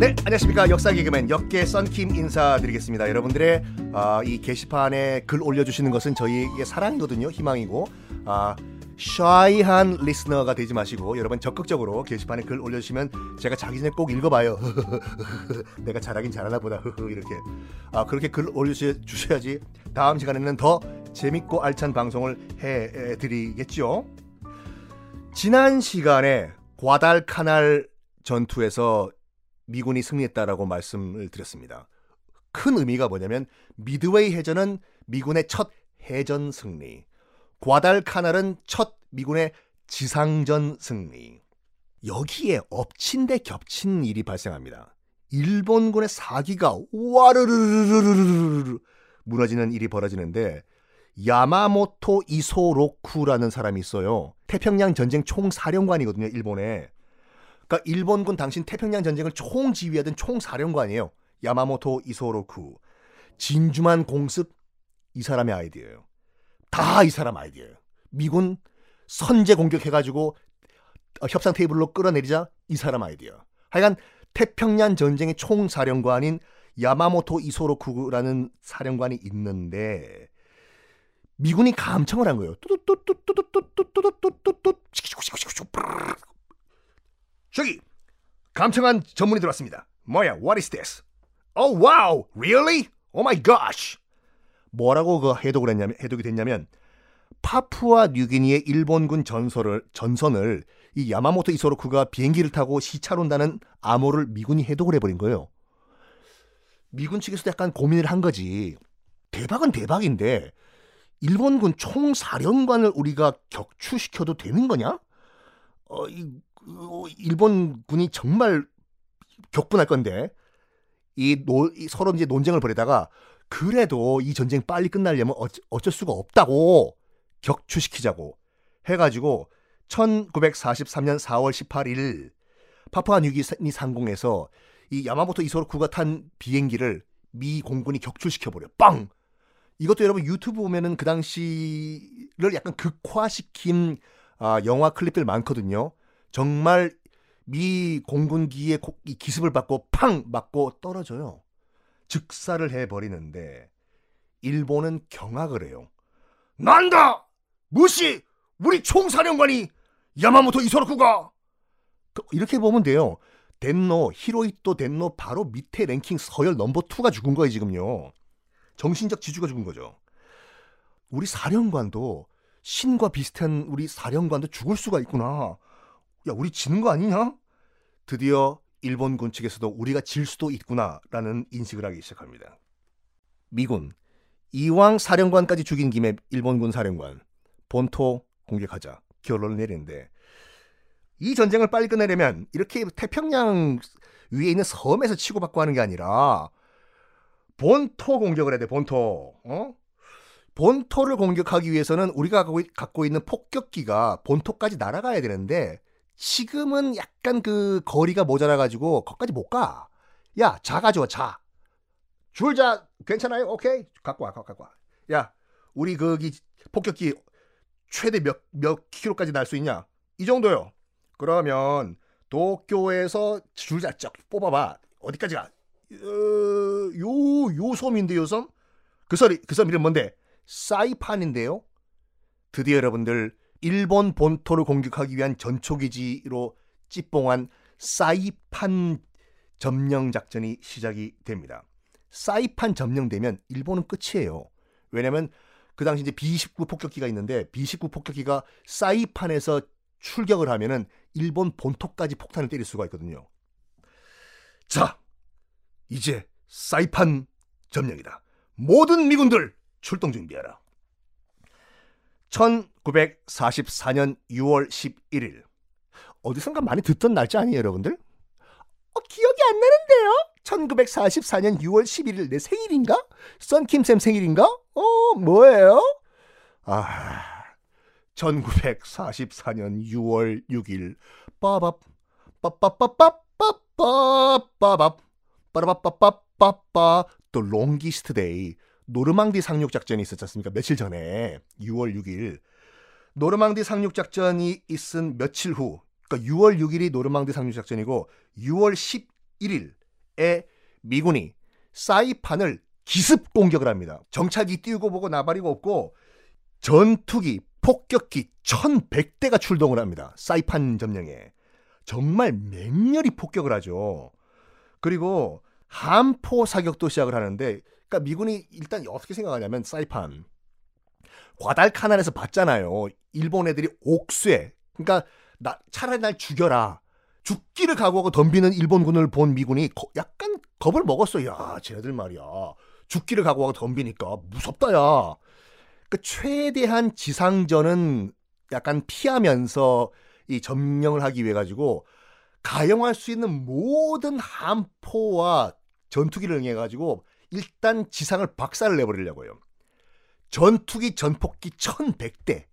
네, 안녕하십니까. 역사 개그맨 역계 썬킴 인사드리겠습니다. 여러분들의 아, 이 게시판에 글 올려주시는 것은 저희의 사랑이거든요. 희망이고. 아, 샤이한 리스너가 되지 마시고 여러분 적극적으로 게시판에 글 올려주시면 제가 자기 전에 꼭 읽어봐요. 내가 잘하긴 잘하나 보다. 이렇게 아, 그렇게 글 올려주셔야지 다음 시간에는 더 재밌고 알찬 방송을 해드리겠죠. 지난 시간에 과달카날 전투에서 미군이 승리했다라고 말씀을 드렸습니다. 큰 의미가 뭐냐면 미드웨이 해전은 미군의 첫 해전 승리, 과달카날은 첫 미군의 지상전 승리. 여기에 엎친 데 겹친 일이 발생합니다. 일본군의 사기가 와르르르르르르 무너지는 일이 벌어지는데 야마모토 이소로쿠라는 사람이 있어요. 태평양 전쟁 총사령관이거든요, 일본에. 그러니까 일본군 당신 태평양 전쟁을 총지휘하던 총사령관이에요. 야마모토 이소로쿠. 진주만 공습 이 사람의 아이디어예요. 다 이 사람 아이디어예요. 미군 선제 공격해가지고 협상 테이블로 끌어내리자 이 사람 아이디어. 하여간 태평양 전쟁의 총사령관인 야마모토 이소로쿠라는 사령관이 있는데 미군이 감청을 한 거예요. 뚜뚜뚜뚜뚜뚜뚜뚜뚜뚜뚜 저기 감청한 전문이 들어왔습니다. 뭐야? What is this? Oh wow, really? Oh my gosh. 뭐라고 그 해독을 했냐면 해독이 됐냐면 파푸아 뉴기니의 일본군 전설을 전선을 이 야마모토 이소로쿠가 비행기를 타고 시찰 온다는 암호를 미군이 해독을 해버린 거예요. 미군 측에서도 약간 고민을 한 거지. 대박은 대박인데 일본군 총사령관을 우리가 격추시켜도 되는 거냐? 어, 이, 어, 일본군이 정말 격분할 건데 이, 노, 이 서로 이제 논쟁을 벌이다가 그래도 이 전쟁 빨리 끝나려면 어쩌, 어쩔 수가 없다고 격추시키자고 해가지고 1943년 4월 18일 파푸아 뉴기니 상공에서 이 야마모토 이소로쿠가 탄 비행기를 미 공군이 격추시켜버려. 빵! 이것도 여러분 유튜브 보면은 그 당시를 약간 극화시킨 아, 영화 클립들 많거든요. 정말 미 공군기의 기습을 받고 팡 맞고 떨어져요. 즉사를 해버리는데 일본은 경악을 해요. 난다! 무시! 우리 총사령관이 야마모토 이소라쿠가 그, 이렇게 보면 돼요. 덴노, 히로이토 덴노 바로 밑에 랭킹 서열 넘버 2가 죽은 거예요, 지금요. 정신적 지주가 죽은 거죠. 우리 사령관도 신과 비슷한 우리 사령관도 죽을 수가 있구나. 야, 우리 지는 거 아니냐? 드디어 일본군 측에서도 우리가 질 수도 있구나라는 인식을 하기 시작합니다. 미군 이왕 사령관까지 죽인 김에 일본군 사령관 본토 공격하자 결론을 내리는데 이 전쟁을 빨리 끝내려면 이렇게 태평양 위에 있는 섬에서 치고받고 하는 게 아니라 본토 공격을 해야 돼 본토 어? 본토를 공격하기 위해서는 우리가 갖고 있는 폭격기가 본토까지 날아가야 되는데 지금은 약간 그 거리가 모자라가지고 거기까지 못 가. 야, 자 가져와, 자. 줄자, 괜찮아요? 오케이. 갖고 와, 갖고 와. 야, 우리 거기 폭격기 최대 몇, 몇 킬로까지 날 수 있냐? 이 정도요. 그러면 도쿄에서 줄자 쫙 뽑아봐. 어디까지 가? 어, 요, 요 섬인데, 요 섬? 그 섬이, 그 섬 이름 뭔데? 사이판인데요. 드디어 여러분들 일본 본토를 공격하기 위한 전초기지로 찌뽕한 사이판 점령 작전이 시작이 됩니다. 사이판 점령되면 일본은 끝이에요. 왜냐면 그 당시 이제 B-29 폭격기가 있는데 B-29 폭격기가 사이판에서 출격을 하면은 일본 본토까지 폭탄을 때릴 수가 있거든요. 자, 이제 사이판 점령이다. 모든 미군들 출동 준비하라. 1944년 6월 11일. 어디선가 많이 듣던 날짜 아니에요, 여러분들? 어, 기억이 안 나는데요? 1944년 6월 11일 내 생일인가? 썬킴쌤 생일인가? 어, 뭐예요? 아, 1944년 6월 6일 빠밥 빠빠빠빠빠빠빠밥 빠라빠빠빠빠빠 또 longest day 노르망디 상륙 작전이 있었지 않습니까? 며칠 전에 6월 6일 노르망디 상륙 작전이 있은 며칠 후, 그러니까 6월 6일이 노르망디 상륙 작전이고 6월 11일에 미군이 사이판을 기습 공격을 합니다. 정찰기 띄우고 보고 나발이고 없고 전투기, 폭격기 1100대가 출동을 합니다. 사이판 점령에. 정말 맹렬히 폭격을 하죠. 그리고 함포 사격도 시작을 하는데 그러니까 미군이 일단 어떻게 생각하냐면 사이판 과달카난에서 봤잖아요. 일본 애들이 옥쇠 그러니까 나, 차라리 날 죽여라. 죽기를 각오하고 덤비는 일본군을 본 미군이 거, 약간 겁을 먹었어. 야, 쟤네들 말이야. 죽기를 각오하고 덤비니까 무섭다, 야. 그 최대한 지상전은 약간 피하면서 이 점령을 하기 위해 가지고 가용할 수 있는 모든 함포와 전투기를 응해 가지고 일단 지상을 박살을 내버리려고요. 전투기 전폭기 1100대.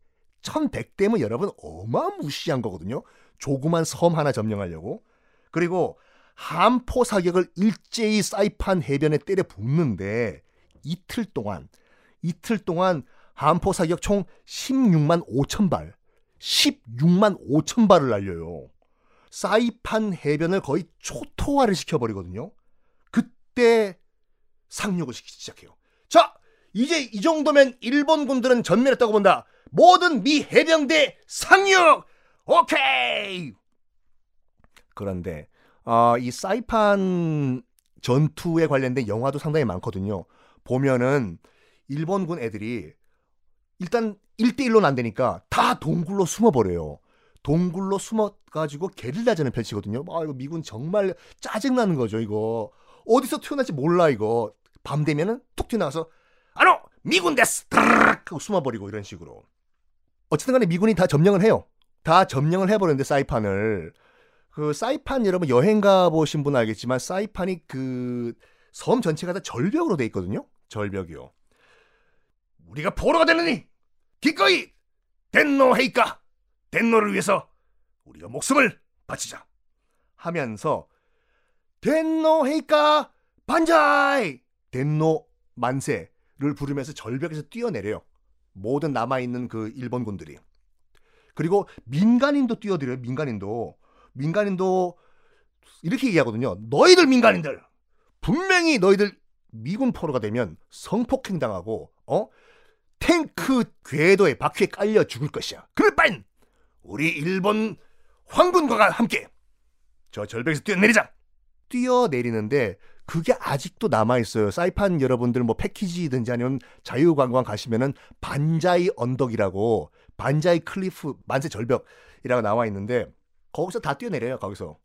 1100대면 여러분 어마무시한 거거든요. 조그만 섬 하나 점령하려고. 그리고 함포 사격을 일제히 사이판 해변에 때려 붓는데 이틀 동안 이틀 동안 함포 사격 총 16만 5천 발, 16만 5천 발을 날려요. 사이판 해변을 거의 초토화를 시켜버리거든요. 그때 상륙을 시키기 시작해요. 자, 이제 이 정도면 일본군들은 전멸했다고 본다. 모든 미 해병대 상륙! 오케이! 그런데 어, 이 사이판 전투에 관련된 영화도 상당히 많거든요. 보면은 일본군 애들이 일단 1대1로는 안 되니까 다 동굴로 숨어버려요. 동굴로 숨어가지고 게릴라전을 펼치거든요. 아, 이거 미군 정말 짜증나는 거죠, 이거. 어디서 튀어나올지 몰라, 이거. 밤 되면은 툭 튀어나와서, 아노! 미군 데스! 하고 숨어버리고 이런 식으로. 어쨌든 간에 미군이 다 점령을 해요. 다 점령을 해버렸는데, 사이판을. 그, 사이판 여러분 여행 가보신 분 알겠지만, 사이판이 그, 섬 전체가 다 절벽으로 돼 있거든요? 절벽이요. 우리가 포로가 되느니 기꺼이 덴노 헤이까 덴노를 위해서 우리가 목숨을 바치자 하면서 덴노 헤이까 반자이 덴노 만세를 부르면서 절벽에서 뛰어내려요. 모든 남아있는 그 일본군들이. 그리고 민간인도 뛰어들어요. 민간인도. 민간인도 이렇게 얘기하거든요. 너희들 민간인들 분명히 너희들 미군 포로가 되면 성폭행 당하고 어 탱크 궤도에 바퀴에 깔려 죽을 것이야. 그럴 바엔 우리 일본 황군과 함께 저 절벽에서 뛰어내리자. 뛰어내리는데 그게 아직도 남아 있어요. 사이판 여러분들 뭐 패키지든지 아니면 자유관광 가시면은 반자이 언덕이라고 반자이 cliff 만세 절벽이라고 나와 있는데 거기서 다 뛰어내려요. 거기서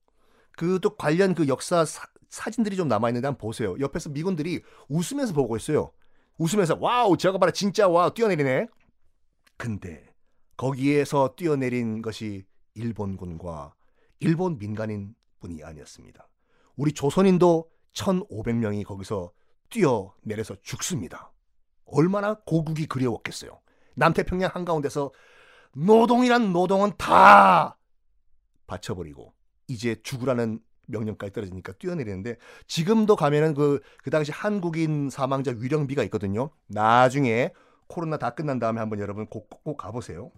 그 또 관련 그 역사 사, 사진들이 좀 남아 있는데 한번 보세요. 옆에서 미군들이 웃으면서 보고 있어요. 웃으면서 wow 저거 봐라 진짜 wow 뛰어내리네. 근데 거기에서 뛰어내린 것이 일본군과 일본 민간인뿐이 아니었습니다. 우리 조선인도 1,500명이 거기서 뛰어내려서 죽습니다. 얼마나 고국이 그리웠겠어요. 남태평양 한가운데서 노동이란 노동은 다 바쳐버리고 이제 죽으라는 명령까지 떨어지니까 뛰어내리는데 지금도 가면은 그, 그 당시 한국인 사망자 위령비가 있거든요. 나중에 코로나 다 끝난 다음에 한번 여러분 꼭, 꼭 가보세요.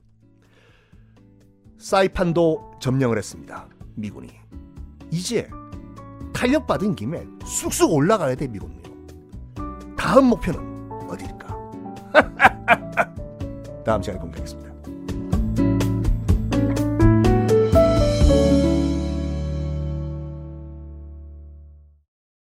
사이판도 점령을 했습니다. 미군이. 이제 탄력받은 김에 쑥쑥 올라가야 돼, 미군요. 다음 목표는 어디일까? 다음 시간에 공개하겠습니다.